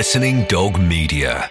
Listening Dog Media.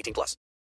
18 plus.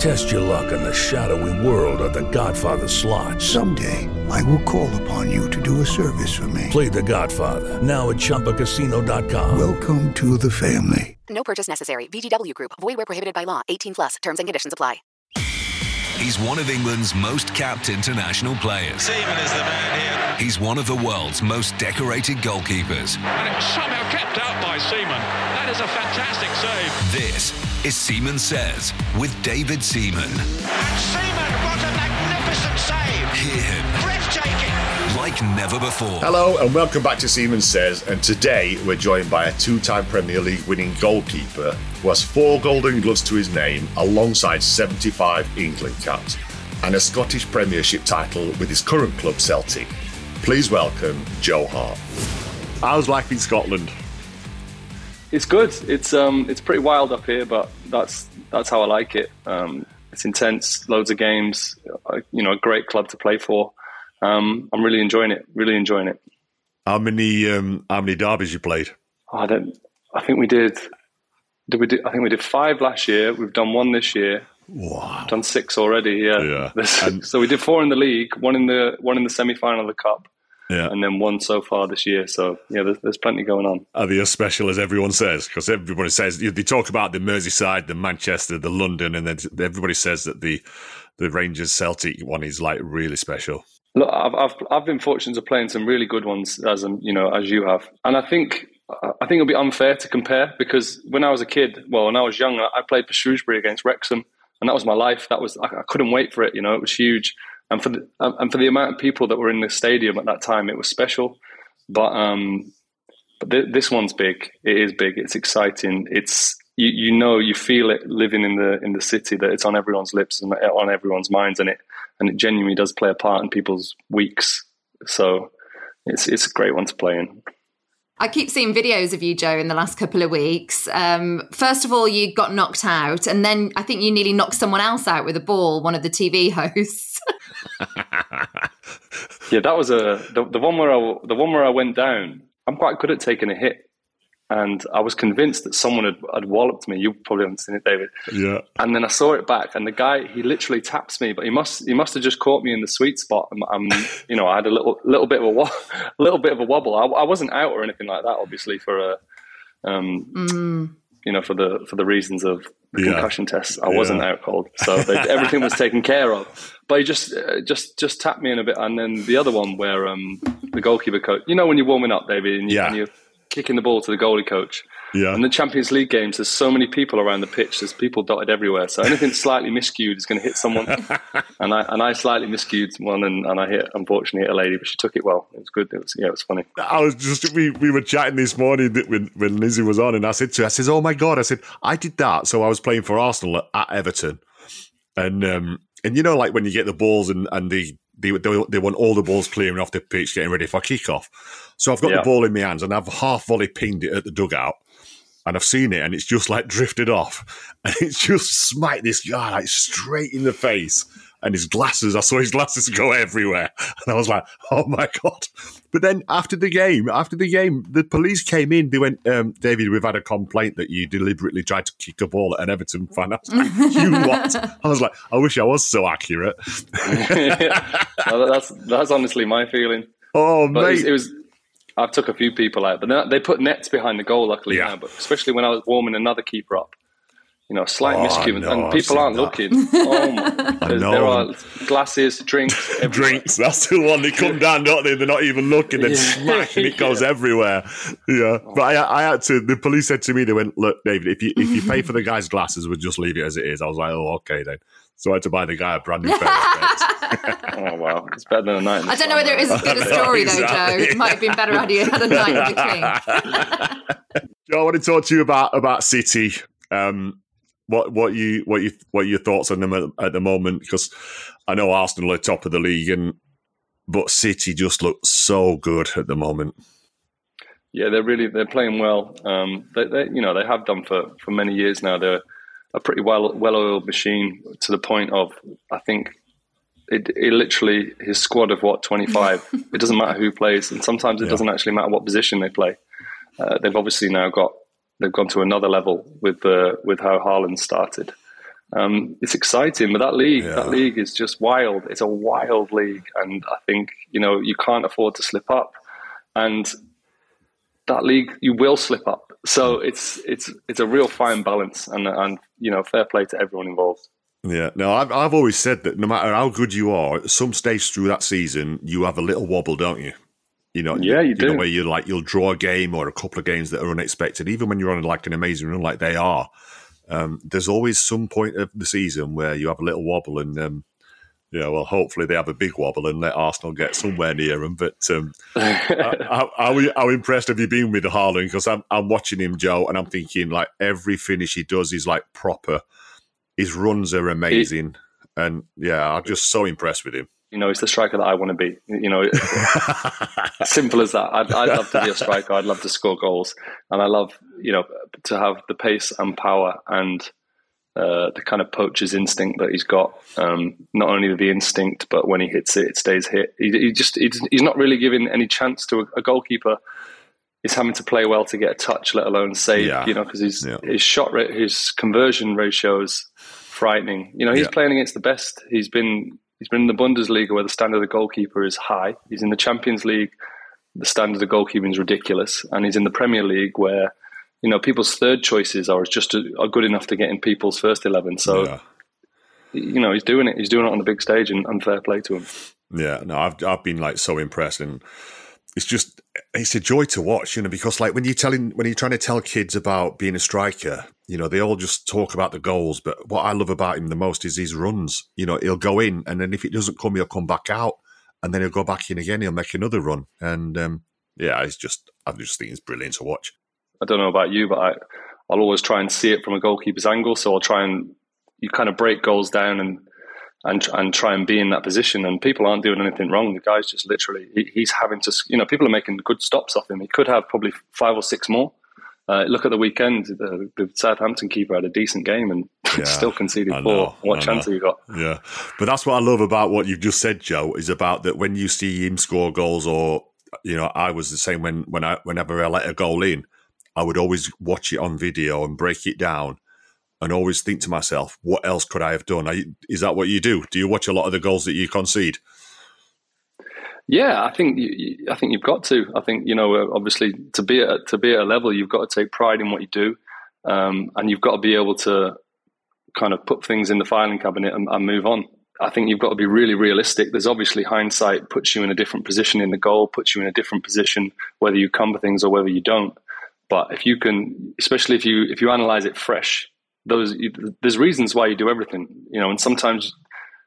Test your luck in the shadowy world of The Godfather slot. Someday, I will call upon you to do a service for me. Play The Godfather now at ChumbaCasino.com. Welcome to the family. No purchase necessary. VGW Group. Void where prohibited by law. 18 plus. Terms and conditions apply. He's one of England's most capped international players. Seaman is the man here. He's one of the world's most decorated goalkeepers. And it's somehow kept out by Seaman. That is a fantastic save. This is Seaman Says with David Seaman. And Seaman, what a magnificent save. Hear him Breathtaking. like never before. Hello and welcome back to Seaman Says. And today we're joined by a two time Premier League winning goalkeeper who has four golden gloves to his name alongside 75 England caps and a Scottish Premiership title with his current club Celtic. Please welcome Joe Hart. How's life in Scotland? It's good. It's um, it's pretty wild up here, but that's that's how I like it. Um, it's intense, loads of games. uh, You know, a great club to play for. Um, I'm really enjoying it. Really enjoying it. How many um, how many derbies you played? I don't. I think we did. Did we? Do, I think we did five last year. We've done one this year. Wow. Done six already. Yeah. Yeah. So we did four in the league, one in the one in the semi final of the cup, Yeah. and then one so far this year. So yeah, there's, there's plenty going on. Are they as special as everyone says? Because everybody says they talk about the Merseyside, the Manchester, the London, and then everybody says that the the Rangers Celtic one is like really special. Look, I've, I've I've been fortunate to play in some really good ones, as you know, as you have, and I think I think it'll be unfair to compare because when I was a kid, well, when I was young, I played for Shrewsbury against Wrexham, and that was my life. That was I couldn't wait for it. You know, it was huge, and for the and for the amount of people that were in the stadium at that time, it was special. But um, but th- this one's big. It is big. It's exciting. It's you, you know you feel it living in the in the city that it's on everyone's lips and on everyone's minds, and it and it genuinely does play a part in people's weeks. So it's it's a great one to play in. I keep seeing videos of you, Joe, in the last couple of weeks. Um, first of all, you got knocked out, and then I think you nearly knocked someone else out with a ball, one of the TV hosts. Yeah, that was a the, the one where I the one where I went down. I'm quite good at taking a hit, and I was convinced that someone had, had walloped me. You probably haven't seen it, David. Yeah. And then I saw it back, and the guy he literally taps me, but he must he must have just caught me in the sweet spot. And I'm, you know, I had a little little bit of a wo- little bit of a wobble. I, I wasn't out or anything like that, obviously for a, um, you know, for the for the reasons of the Yeah. concussion tests. I wasn't Yeah. out cold, so they, everything was taken care of. But he just uh, just just tapped me in a bit, and then the other one where um, the goalkeeper coach, you know, when you're warming up, David, and, you, Yeah. and you're kicking the ball to the goalie coach. Yeah. And the Champions League games, there's so many people around the pitch. There's people dotted everywhere. So anything slightly miscued is going to hit someone. and I and I slightly miscued one, and, and I hit unfortunately hit a lady, but she took it well. It was good. It was yeah, it was funny. I was just we, we were chatting this morning that when when Lizzie was on, and I said to her, I said, "Oh my god!" I said, "I did that." So I was playing for Arsenal at, at Everton, and um and you know like when you get the balls and and the they, they, they want all the balls clearing off the pitch, getting ready for kickoff. So I've got Yeah. the ball in my hands, and I've half volley pinged it at the dugout, and I've seen it, and it's just like drifted off, and it's just smite this guy like straight in the face. And his glasses. I saw his glasses go everywhere, and I was like, "Oh my god!" But then after the game, after the game, the police came in. They went, um, "David, we've had a complaint that you deliberately tried to kick a ball at an Everton fan." I was like, "You what?" I was like, "I wish I was so accurate." well, that's that's honestly my feeling. Oh, but mate. It was, it was I took a few people out, but they put nets behind the goal. Luckily, Yeah. now, but especially when I was warming another keeper up, you know, slight Oh, miscue, no, and I've people aren't that. looking. Oh my! There are glasses, drinks, everywhere. Drinks. That's the one. They come down, don't they? They're not even looking. Then Yeah. smack, and it goes Yeah. everywhere. Yeah. But I, I had to. The police said to me, they went, "Look, David, if you if you pay for the guy's glasses, we'll just leave it as it is." I was like, "Oh, okay then." So I had to buy the guy a brand new pair of. Oh wow, it's better than a night. in the I don't know whether it was as good a story though, Joe. It might have been better had you had a night in between. Joe, I want to talk to you about about City. Um, what what you what you what are your thoughts on them at, at the moment? Because I know Arsenal are top of the league, and but City just look so good at the moment. Yeah, they're really they're playing well. Um, they, they you know they have done for, for many years now. They're a pretty well well oiled machine to the point of I think it, it literally his squad of what twenty five. it doesn't matter who plays, and sometimes it Yeah. doesn't actually matter what position they play. Uh, they've obviously now got they've gone to another level with uh, with how Haaland started. Um, it's exciting, but that league Yeah. that league is just wild. It's a wild league, and I think you know you can't afford to slip up. And that league you will slip up. So it's it's it's a real fine balance, and and you know fair play to everyone involved. Yeah, no, I've I've always said that no matter how good you are, at some stage through that season, you have a little wobble, don't you? You know, Yeah, you know do. where you like you'll draw a game or a couple of games that are unexpected, even when you're on like an amazing run like they are. Um, there's always some point of the season where you have a little wobble, and um, yeah, well, hopefully they have a big wobble and let Arsenal get somewhere near them. But um, how, how, how impressed have you been with Haaland? Because I'm I'm watching him, Joe, and I'm thinking like every finish he does is like proper. His runs are amazing, and yeah, I'm just so impressed with him. You know, it's the striker that I want to be. You know, simple as that. I'd, I'd love to be a striker. I'd love to score goals, and I love you know to have the pace and power and uh, the kind of poacher's instinct that he's got. Um, not only the instinct, but when he hits it, it stays hit. He, he just he's, he's not really giving any chance to a, a goalkeeper. He's having to play well to get a touch, let alone save. Yeah. You know, because his Yeah. his shot rate, his conversion ratios frightening. You know, he's Yeah. playing against the best. He's been he's been in the Bundesliga where the standard of the goalkeeper is high. He's in the Champions League, the standard of goalkeeping is ridiculous, and he's in the Premier League where you know people's third choices are just are good enough to get in people's first eleven. So yeah. you know he's doing it. He's doing it on the big stage, and, and fair play to him. Yeah, no, I've I've been like so impressed, and it's just it's a joy to watch, you know, because like when you're telling when you're trying to tell kids about being a striker, you know, they all just talk about the goals, but what I love about him the most is his runs. You know, he'll go in, and then if it doesn't come, he'll come back out, and then he'll go back in again. He'll make another run, and um, yeah, it's just I just think it's brilliant to watch. I don't know about you, but I, I'll always try and see it from a goalkeeper's angle. So I'll try and you kind of break goals down and and and try and be in that position. And people aren't doing anything wrong. The guy's just literally he, he's having to. You know, people are making good stops off him. He could have probably five or six more. Uh, look at the weekend. The, the Southampton keeper had a decent game and Yeah, still conceded I four. What I chance know. have you got? Yeah, but that's what I love about what you've just said, Joe. Is about that when you see him score goals, or you know, I was the same when when I whenever I let a goal in, I would always watch it on video and break it down, and always think to myself, what else could I have done? Is that what you do? Do you watch a lot of the goals that you concede? Yeah, I think you- I think you've got to. I think you know, uh, obviously, to be at to be at a level, you've got to take pride in what you do, um, and you've got to be able to kind of put things in the filing cabinet and, and move on. I think you've got to be really realistic. There's obviously hindsight puts you in a different position in the goal, puts you in a different position whether you come for things or whether you don't. But if you can, especially if you if you analyze it fresh, those there's reasons why you do everything, you know, and sometimes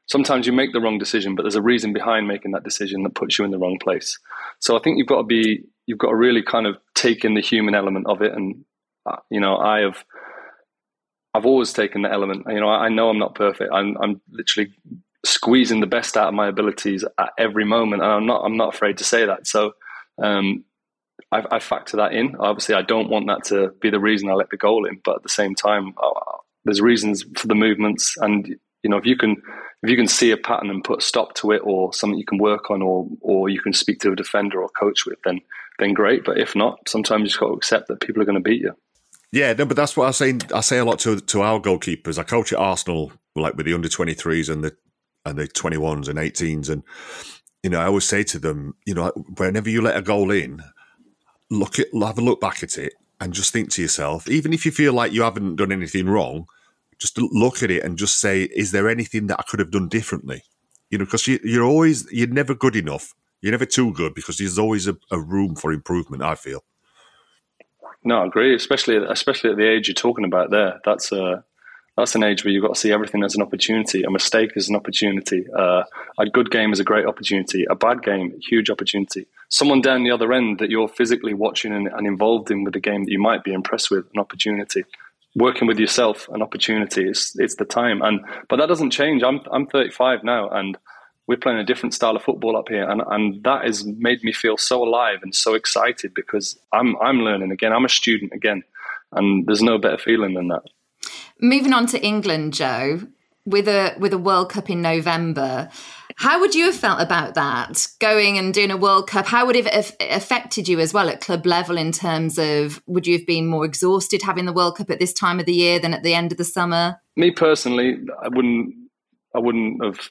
sometimes you make the wrong decision, but there's a reason behind making that decision that puts you in the wrong place. So I think you've got to be, you've got to really kind of take in the human element of it. And, uh, you know, I have, I've always taken the element, you know, I, I know I'm not perfect. I'm, I'm literally squeezing the best out of my abilities at every moment. And I'm not, I'm not afraid to say that. So, um, I, I factor that in. Obviously, I don't want that to be the reason I let the goal in, but at the same time, uh, there's reasons for the movements, and You know, if you can if you can see a pattern and put a stop to it, or something you can work on, or or you can speak to a defender or coach with, then then great. But if not, sometimes you just got to accept that people are going to beat you. Yeah, no, but that's what I say. I say a lot to to our goalkeepers. I coach at Arsenal, like with the under twenty threes and the and the twenty ones and eighteens, and you know, I always say to them, you know, whenever you let a goal in, look at have a look back at it and just think to yourself, even if you feel like you haven't done anything wrong, just look at it and just say, is there anything that I could have done differently? You know, because you, you're always you're never good enough. You're never too good because there's always a, a room for improvement. I feel. No, I agree. Especially especially at the age you're talking about there. That's a that's an age where you've got to see everything as an opportunity. A mistake is an opportunity. Uh, a good game is a great opportunity. A bad game, huge opportunity. Someone down the other end that you're physically watching and, and involved in with the game that you might be impressed with, an opportunity. Working with yourself, an opportunity. It's it's the time. And but that doesn't change. I'm I'm 35 now, and we're playing a different style of football up here, and and that has made me feel so alive and so excited because I'm I'm learning again. I'm a student again, and there's no better feeling than that. Moving on to England, Joe, with a with a World Cup in November, how would you have felt about that? Going and doing a World Cup, how would it have affected you as well at club level in terms of would you have been more exhausted having the World Cup at this time of the year than at the end of the summer? Me personally, I wouldn't I wouldn't have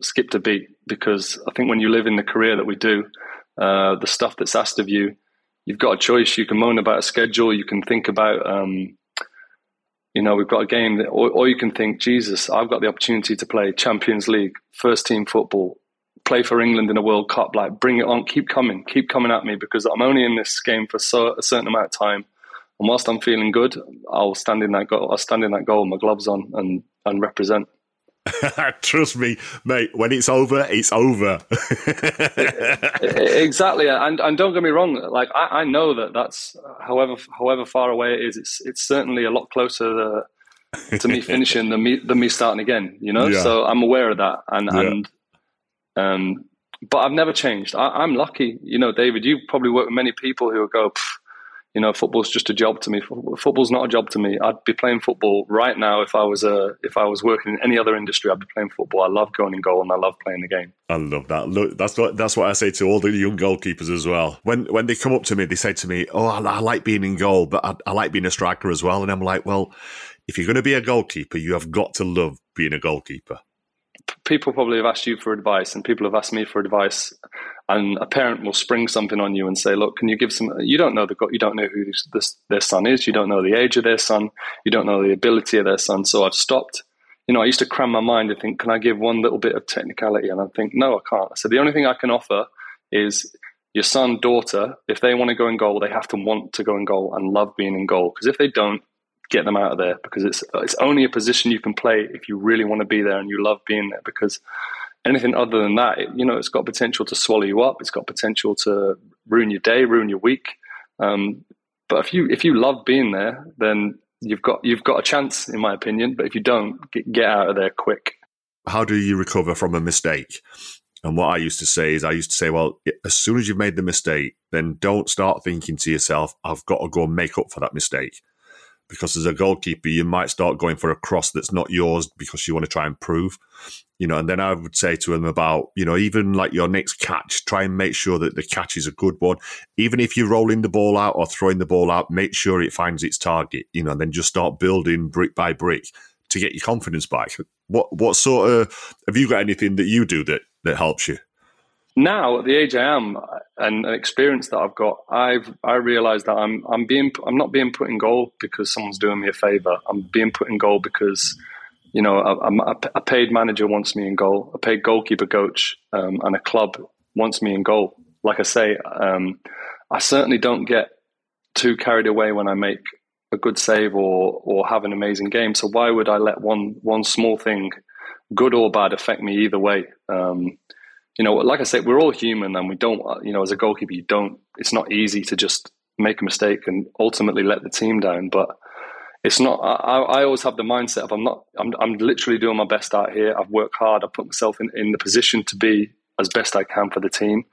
skipped a beat because I think when you live in the career that we do, uh, the stuff that's asked of you, you've got a choice. You can moan about a schedule. You can think about um, you know, we've got a game that, or, or you can think, Jesus, I've got the opportunity to play Champions League, first team football, play for England in a World Cup. Like, bring it on, keep coming, keep coming at me because I'm only in this game for so, a certain amount of time. And whilst I'm feeling good, I'll stand in that goal. I'll stand in that goal, my gloves on, and and represent. Trust me, mate. When it's over, it's over. exactly, and and don't get me wrong. Like I, I, know that that's however however far away it is. It's it's certainly a lot closer to, to me finishing than me than me starting again. You know, yeah. so I'm aware of that, and yeah. and um, but I've never changed. I, am lucky. You know, David, you probably work with many people who go you know, football's just a job to me. Football's not a job to me. I'd be playing football right now if I was a if I was working in any other industry. I'd be playing football. I love going in goal and I love playing the game. I love that. Look, that's what that's what I say to all the young goalkeepers as well. When when they come up to me, they say to me, "Oh, I, I like being in goal, but I, I like being a striker as well." And I'm like, "Well, if you're going to be a goalkeeper, you have got to love being a goalkeeper." People probably have asked you for advice and people have asked me for advice and a parent will spring something on you and say look can you give some you don't know the you don't know who this, their son is. You don't know the age of their son. You don't know the ability of their son. So i've stopped. You know i used to cram my mind and think can i give one little bit of technicality? And i think no i can't. So the only thing i can offer is your son daughter if they want to go in goal they have to want to go in goal and love being in goal. Because if they don't get them out of there because it's it's only a position you can play if you really want to be there and you love being there because anything other than that it, you know it's got potential to swallow you up it's got potential to ruin your day ruin your week. Um, but if you if you love being there then you've got you've got a chance in my opinion but if you don't get, get out of there quick. How do you recover from a mistake? And what I used to say is, I used to say, well, as soon as you've made the mistake, then don't start thinking to yourself, I've got to go and make up for that mistake because as a goalkeeper, you might start going for a cross that's not yours because you want to try and prove, you know. And then I would say to him about, you know, even like your next catch, try and make sure that the catch is a good one. Even if you're rolling the ball out or throwing the ball out, make sure it finds its target, you know, and then just start building brick by brick to get your confidence back. What what sort of have you got anything that you do that that helps you? Now at the age I am and an experience that I've got, I've I realise that I'm I'm being I'm not being put in goal because someone's doing me a favour. I'm being put in goal because you know a, a paid manager wants me in goal, a paid goalkeeper coach, um, and a club wants me in goal. Like I say, um, I certainly don't get too carried away when I make a good save or or have an amazing game. So why would I let one one small thing, good or bad, affect me either way? Um, you know, like I said, we're all human, and we don't, uh, you know, as a goalkeeper, you don't. It's not easy to just make a mistake and ultimately let the team down. But it's not. I, I always have the mindset of I'm not. I'm, I'm literally doing my best out here. I've worked hard. I put myself in, in the position to be as best I can for the team,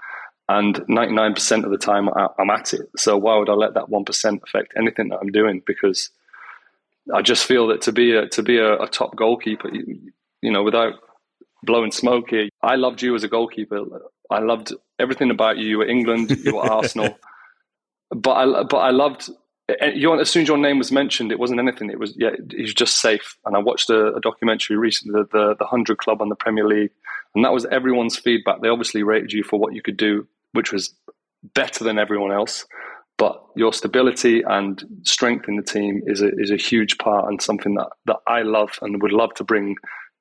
and 99% of the time I'm at it. So why would I let that one percent affect anything that I'm doing? Because I just feel that to be a to be a, a top goalkeeper, you know, without blowing smoke here, I loved you as a goalkeeper. I loved everything about you. You were England, you were Arsenal, but I but I loved. You, as soon as your name was mentioned, it wasn't anything. It was yeah, he's just safe. And I watched a, a documentary recently, the, the the Hundred Club on the Premier League, and that was everyone's feedback. They obviously rated you for what you could do, which was better than everyone else. But your stability and strength in the team is a, is a huge part and something that, that I love and would love to bring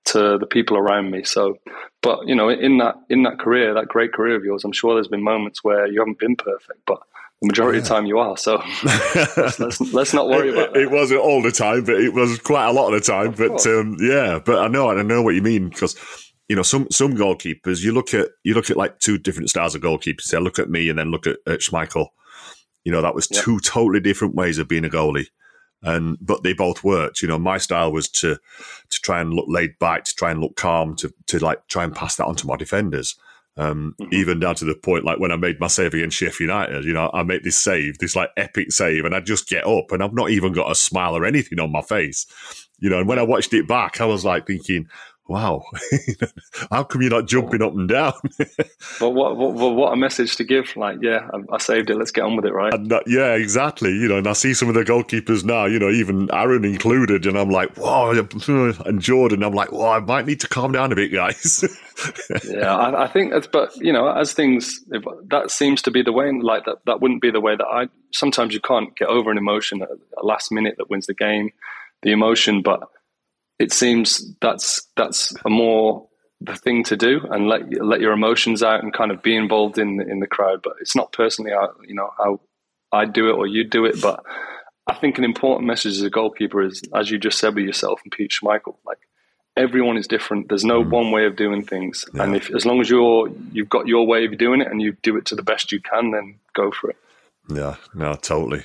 to the people around me. So, but you know, in that in that career, that great career of yours, I'm sure there's been moments where you haven't been perfect, but the majority yeah. of the time you are. So let's, let's, let's, not worry about that. It wasn't all the time, but it was quite a lot of the time. Of but um, yeah, but I know I know what you mean because you know some some goalkeepers you look at you look at like two different styles of goalkeepers. Say, look at me and then look at, at Schmeichel. You know that was two totally different ways of being a goalie and but they both worked. You know, my style was to to try and look laid back, to try and look calm, to to like try and pass that on to my defenders. Um, mm-hmm. Even down to the point like when I made my save against Sheffield United, you know, I make this save, this like epic save, and I just get up and I've not even got a smile or anything on my face, you know. And when I watched it back, I was like thinking, wow, how come you're not jumping up and down? but what, what, what a message to give! Like, yeah, I, I saved it. Let's get on with it, right? That, yeah, exactly. You know, and I see some of the goalkeepers now. You know, even Aaron included, and I'm like, wow, and Jordan, I'm like, well, I might need to calm down a bit, guys. yeah, I, I, think that's, but you know, as things that seems to be the way. Like that, that wouldn't be the way that I. Sometimes you can't get over an emotion at a last minute that wins the game, the emotion, but it seems that's that's a more the thing to do and let let your emotions out and kind of be involved in in the crowd. But it's not personally how you know how I do it or you do it. But I think an important message as a goalkeeper is, as you just said with yourself and Pete Schmeichel, like everyone is different. There's no mm. one way of doing things, yeah. and if as long as you're you've got your way of doing it and you do it to the best you can, then go for it. Yeah, no, totally.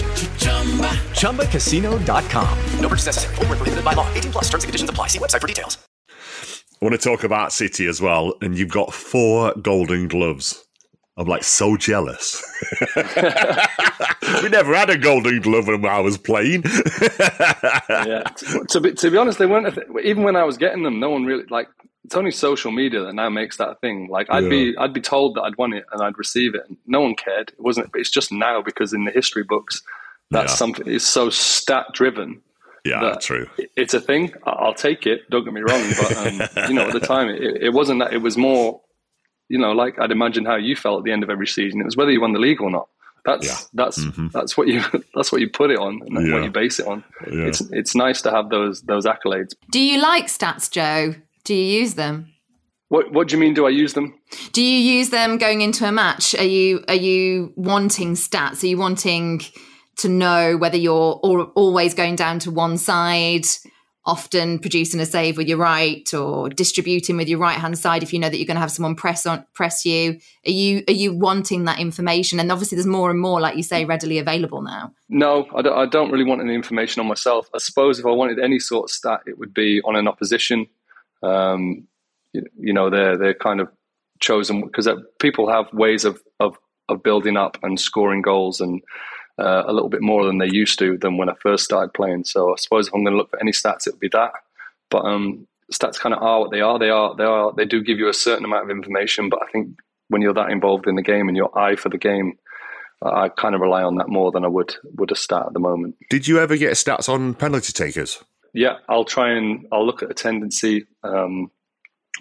ChumbaCasino.com. No purchase necessary. Full prohibited by law. 18 plus terms and conditions apply. See website for details. I want to talk about City as well. And you've got four golden gloves. I'm like so jealous. we never had a golden glove when I was playing. yeah, to, to, be to be honest, they weren't. Th- even when I was getting them, no one really like. It's only social media that now makes that a thing. Like I'd yeah. be, I'd be told that I'd won it and I'd receive it, and no one cared. It wasn't. But it's just now because in the history books, that's yeah. something. It's so stat driven. Yeah, that's true. It's a thing. I'll take it. Don't get me wrong, but um, you know, at the time, it, it wasn't that. It was more you know, like I'd imagine how you felt at the end of every season. It was whether you won the league or not. That's yeah. that's mm-hmm. that's what you that's what you put it on and yeah. what you base it on. Yeah. It's it's nice to have those those accolades. Do you like stats, Joe? Do you use them? What What do you mean? Do I use them? Do you use them going into a match? Are you Are you wanting stats? Are you wanting to know whether you're always going down to one side? often producing a save with your right or distributing with your right hand side if you know that you're going to have someone press on press you. Are you are you wanting that information? And obviously there's more and more like you say readily available now. No I don't, I don't really want any information on myself. I suppose if i wanted any sort of stat it would be on an opposition. Um, you, you, know they're they're kind of chosen because people have ways of, of of building up and scoring goals and uh, a little bit more than they used to than when I first started playing. So I suppose if I'm going to look for any stats, it would be that. But um, stats kind of are what they are. They are they are they do give you a certain amount of information. But I think when you're that involved in the game and your eye for the game, I kind of rely on that more than I would would a stat at the moment. Did you ever get stats on penalty takers? Yeah, I'll try and I'll look at a tendency. Um,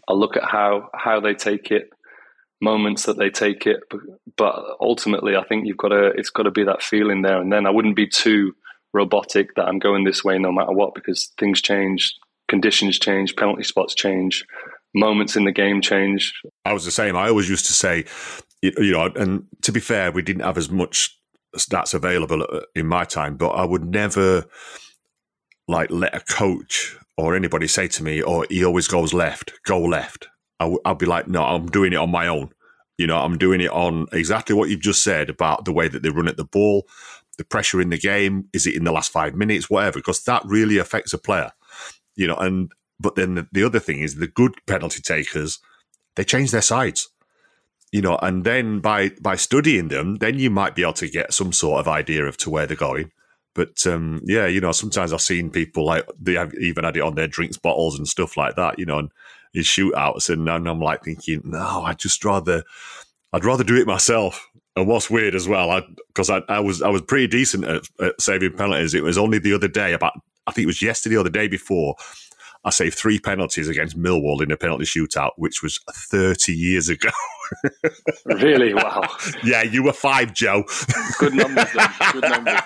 I'll look at how how they take it. Moments that they take it, but, ultimately, I think you've got to it's got to be that feeling there, and then I wouldn't be too robotic that I'm going this way no matter what because things change, conditions change, penalty spots change, moments in the game change. I was the same. I always used to say, you know, and to be fair, we didn't have as much stats available uh, in my time, but I would never like let a coach or anybody say to me, "Oh, he always goes left, go left." I w- I'll be like, "No, I'm doing it on my own." You know, I'm doing it on exactly what you've just said about the way that they run at the ball, the pressure in the game. Is it in the last five minutes, whatever? Because that really affects a player. You know, and but then the, the other thing is the good penalty takers, they change their sides you know, and then by by studying them, then you might be able to get some sort of idea of to where they're going. But um, yeah, you know, sometimes I've seen people like they have even had it on their drinks bottles and stuff like that, you know, and in shootouts, and, and I'm like thinking, no, I'd just rather, I'd rather do it myself. And what's weird as well, because I, I, I, was I was pretty decent at, at saving penalties. It was only the other day, about I think it was yesterday or the day before, I saved three penalties against Millwall in a penalty shootout, which was 30 years ago. really? Wow. Yeah, you were five, Joe. Good numbers, then. Good numbers.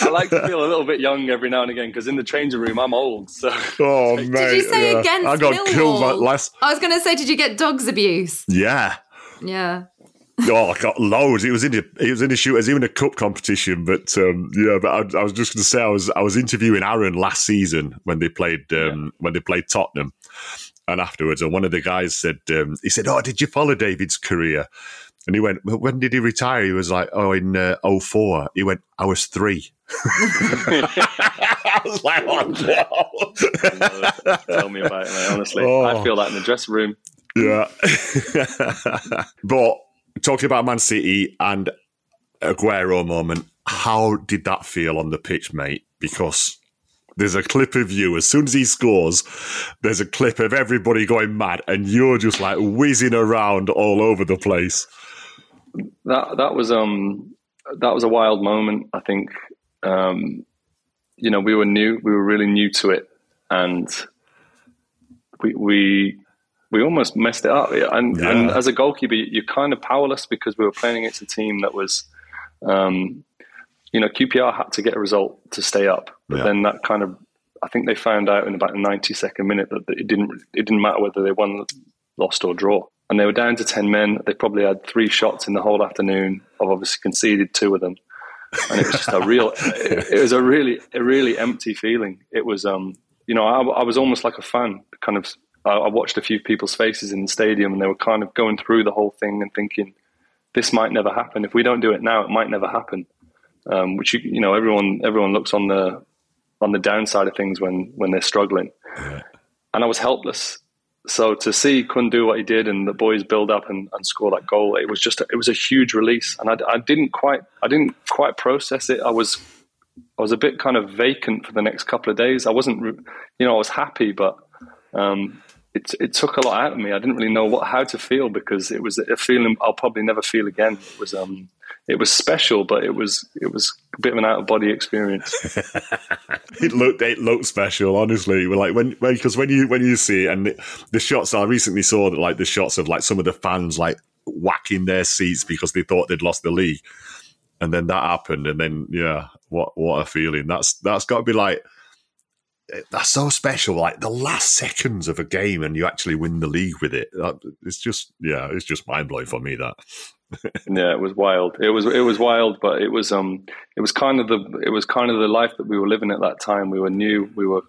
I like to feel a little bit young every now and again because in the changing room, I'm old. So. Oh, mate. Did you say yeah. against I got Millwall? killed last. I was going to say, did you get dogs abuse? Yeah. Yeah. oh, I got loads. It was in the it was in the was even a cup competition. But um, yeah, but I, I was just going to say I was I was interviewing Aaron last season when they played um, yeah. when they played Tottenham, and afterwards, and one of the guys said um, he said, "Oh, did you follow David's career?" And he went, well, "When did he retire?" He was like, "Oh, in uh, 04. He went, "I was three. I was like, "Oh no!" Tell me about it, man. Honestly, oh. I feel that in the dressing room. Yeah. but talking about Man City and Aguero moment, how did that feel on the pitch, mate? Because there's a clip of you as soon as he scores. There's a clip of everybody going mad, and you're just like whizzing around all over the place. That that was um that was a wild moment. I think um, you know we were new, we were really new to it, and we we we almost messed it up. And, yeah. and as a goalkeeper, you're kind of powerless because we were playing against a team that was, um, you know, QPR had to get a result to stay up. But yeah. then that kind of, I think they found out in about the 92nd minute that it didn't it didn't matter whether they won, lost, or draw. And they were down to 10 men. They probably had three shots in the whole afternoon. I've obviously conceded two of them. And it was just a real, it, it was a really, a really empty feeling. It was, um, you know, I, I was almost like a fan, kind of I watched a few people's faces in the stadium and they were kind of going through the whole thing and thinking, this might never happen. If we don't do it now, it might never happen. Um, which you, you know, everyone everyone looks on the on the downside of things when when they're struggling. Yeah. And I was helpless. So to see Kun do what he did and the boys build up and, and score that goal, it was just a, it was a huge release. And I, I didn't quite I didn't quite process it. I was I was a bit kind of vacant for the next couple of days. I wasn't, you know, I was happy, but um, it, it took a lot out of me. I didn't really know what how to feel because it was a feeling I'll probably never feel again. It was um it was special, but it was it was a bit of an out of body experience. it looked it looked special, honestly. We're Like when because when, when, you when you see it and the, the shots I recently saw that like the shots of like some of the fans like whacking their seats because they thought they'd lost the league, and then that happened, and then yeah, what what a feeling. That's that's got to be like that's so special. Like the last seconds of a game, and you actually win the league with it. It's just, yeah, it's just mind blowing for me. That. yeah, it was wild. It was it was wild, but it was um it was kind of the it was kind of the life that we were living at that time. We were new. We were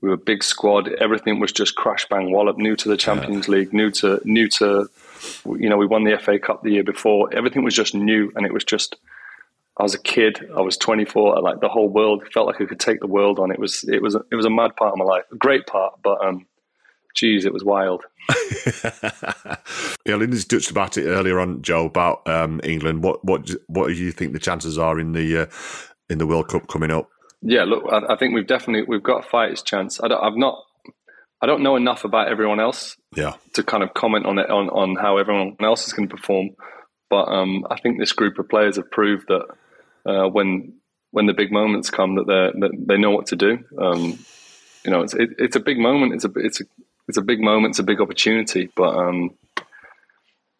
we were a big squad. Everything was just crash bang wallop. New to the Champions yeah. League. New to new to you know we won the FA Cup the year before. Everything was just new, and it was just I was a kid. I was 24. Like the whole world felt like I could take the world on. It was it was it was a mad part of my life, a great part, but um, geez, it was wild. yeah, Lindsay touched about it earlier on, Joe, about um, England. What what what do you think the chances are in the uh, in the World Cup coming up? Yeah, look, I, I think we've definitely we've got a fighter's chance. I have not. I don't know enough about everyone else, yeah, to kind of comment on it on, on how everyone else is going to perform. But um, I think this group of players have proved that uh, when when the big moments come that they that they know what to do. Um, you know, it's it, it's a big moment. It's a it's a it's a big moment, it's a big opportunity. But um,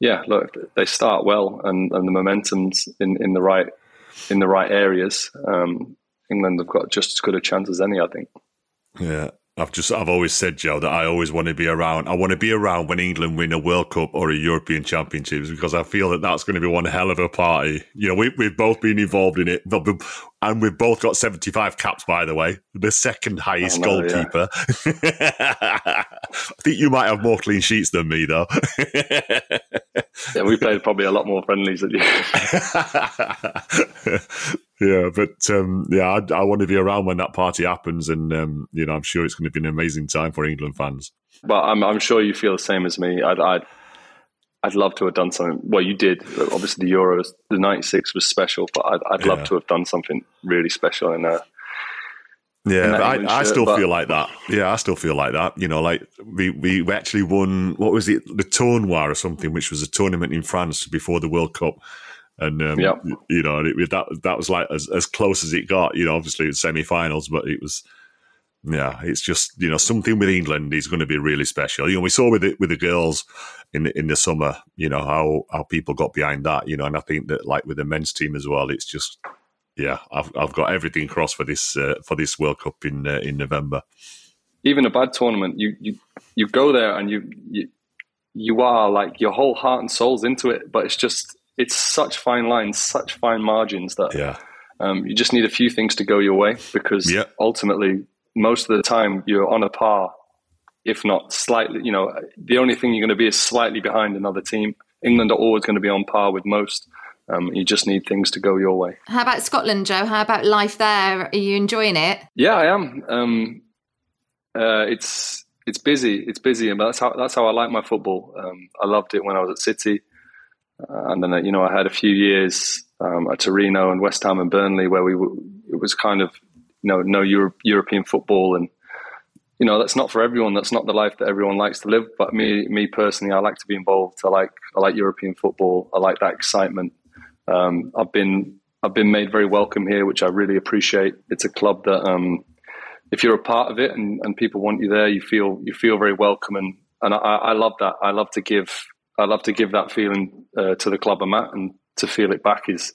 yeah, look, they start well, and, and the momentum's in, in the right in the right areas. Um, England have got just as good a chance as any, I think. Yeah, I've just I've always said, Joe, that I always want to be around. I want to be around when England win a World Cup or a European Championships because I feel that that's going to be one hell of a party. You know, we, we've both been involved in it, and we've both got seventy five caps. By the way, the second highest know, goalkeeper. Yeah. I think you might have more clean sheets than me, though. yeah, we played probably a lot more friendlies than you. yeah, but um, yeah, I, I, want to be around when that party happens, and um, you know, I'm sure it's going to be an amazing time for England fans. But I'm, I'm sure you feel the same as me. I'd, I'd, I'd love to have done something. Well, you did. Obviously, the Euros, the '96 was special, but I'd, I'd love yeah. to have done something really special in there. Yeah, I, I, still but, feel like that. Yeah, I still feel like that. You know, like we, we actually won, what was it, the Tournoi or something, which was a tournament in France before the World Cup and um, yep. you know it, that that was like as, as close as it got. You know, obviously it's semi-finals, but it was yeah, it's just you know something with England is going to be really special. You know, we saw with it with the girls in the, in the summer. You know how how people got behind that. You know, and I think that like with the men's team as well, it's just yeah, I've I've got everything crossed for this uh, for this World Cup in uh, in November. Even a bad tournament, you you you go there and you you you are like your whole heart and soul's into it, but it's just it's such fine lines, such fine margins that yeah. um, you just need a few things to go your way because yeah. ultimately, most of the time, you're on a par, if not slightly. You know, the only thing you're going to be is slightly behind another team. England are always going to be on par with most. Um, you just need things to go your way. How about Scotland, Joe? How about life there? Are you enjoying it? Yeah, I am. Um, uh, it's it's busy. It's busy, and that's how that's how I like my football. Um, I loved it when I was at City. Uh, and then, uh, you know, I had a few years um, at Torino and West Ham and Burnley where we it was kind of, you know, no Euro- European football. And, you know, that's not for everyone. That's not the life that everyone likes to live. But me, me personally, I like to be involved. I like, I like European football. I like that excitement. Um, I've been, I've been made very welcome here, which I really appreciate. It's a club that, um, if you're a part of it and, and people want you there, you feel, you feel very welcome. And, and I, I love that. I love to give I love to give that feeling uh, to the club I'm at, and to feel it back is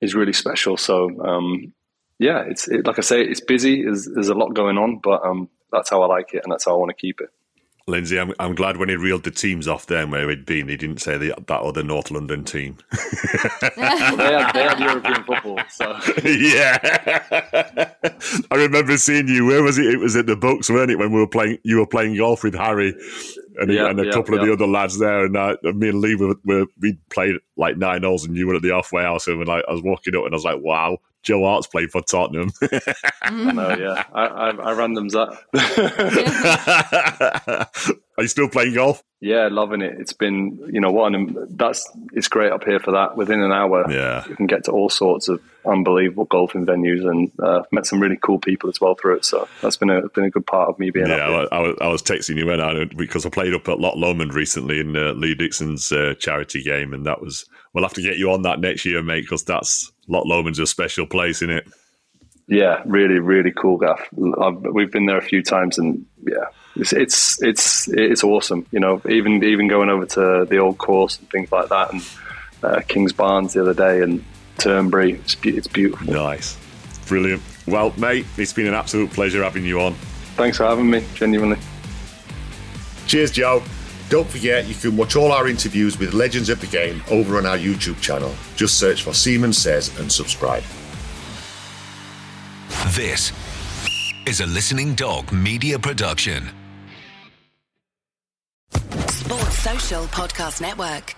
is really special. So um, yeah, it's it, like I say, it's busy. There's, there's a lot going on, but um, that's how I like it, and that's how I want to keep it. Lindsay, I'm, I'm glad when he reeled the teams off there where he'd been, he didn't say the, that other North London team. well, they, had, they had European football, so. yeah. I remember seeing you. Where was it? It was at the Bucks, weren't it? When we were playing, you were playing golf with Harry and, yeah, and a yeah, couple yeah. of the other lads there. And uh, me and Lee were, were we played like nine holes, and you were at the halfway house. And like, I was walking up, and I was like, "Wow, Joe Hart's played for Tottenham." I know, yeah. I, I, I ran them that. Are you still playing golf? Yeah, loving it. It's been, you know, one that's it's great up here for that. Within an hour, yeah, you can get to all sorts of unbelievable golfing venues and uh, met some really cool people as well through it. So that's been a been a good part of me being. Yeah, I, I, was, I was texting you when I because I played up at Loch Lomond recently in uh, Lee Dixon's uh, charity game, and that was we'll have to get you on that next year, mate, because that's Loch Lomond's a special place, isn't it? Yeah, really, really cool, Gaff. I've, we've been there a few times, and yeah, it's, it's it's it's awesome. You know, even even going over to the old course and things like that, and uh, Kingsbarns the other day, and Turnberry. It's, it's beautiful. Nice, brilliant. Well, mate, it's been an absolute pleasure having you on. Thanks for having me. Genuinely. Cheers, Joe. Don't forget, you can watch all our interviews with legends of the game over on our YouTube channel. Just search for Seaman Says and subscribe. This is a Listening Dog media production. Sports Social Podcast Network.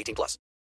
18 plus.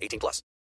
18 plus.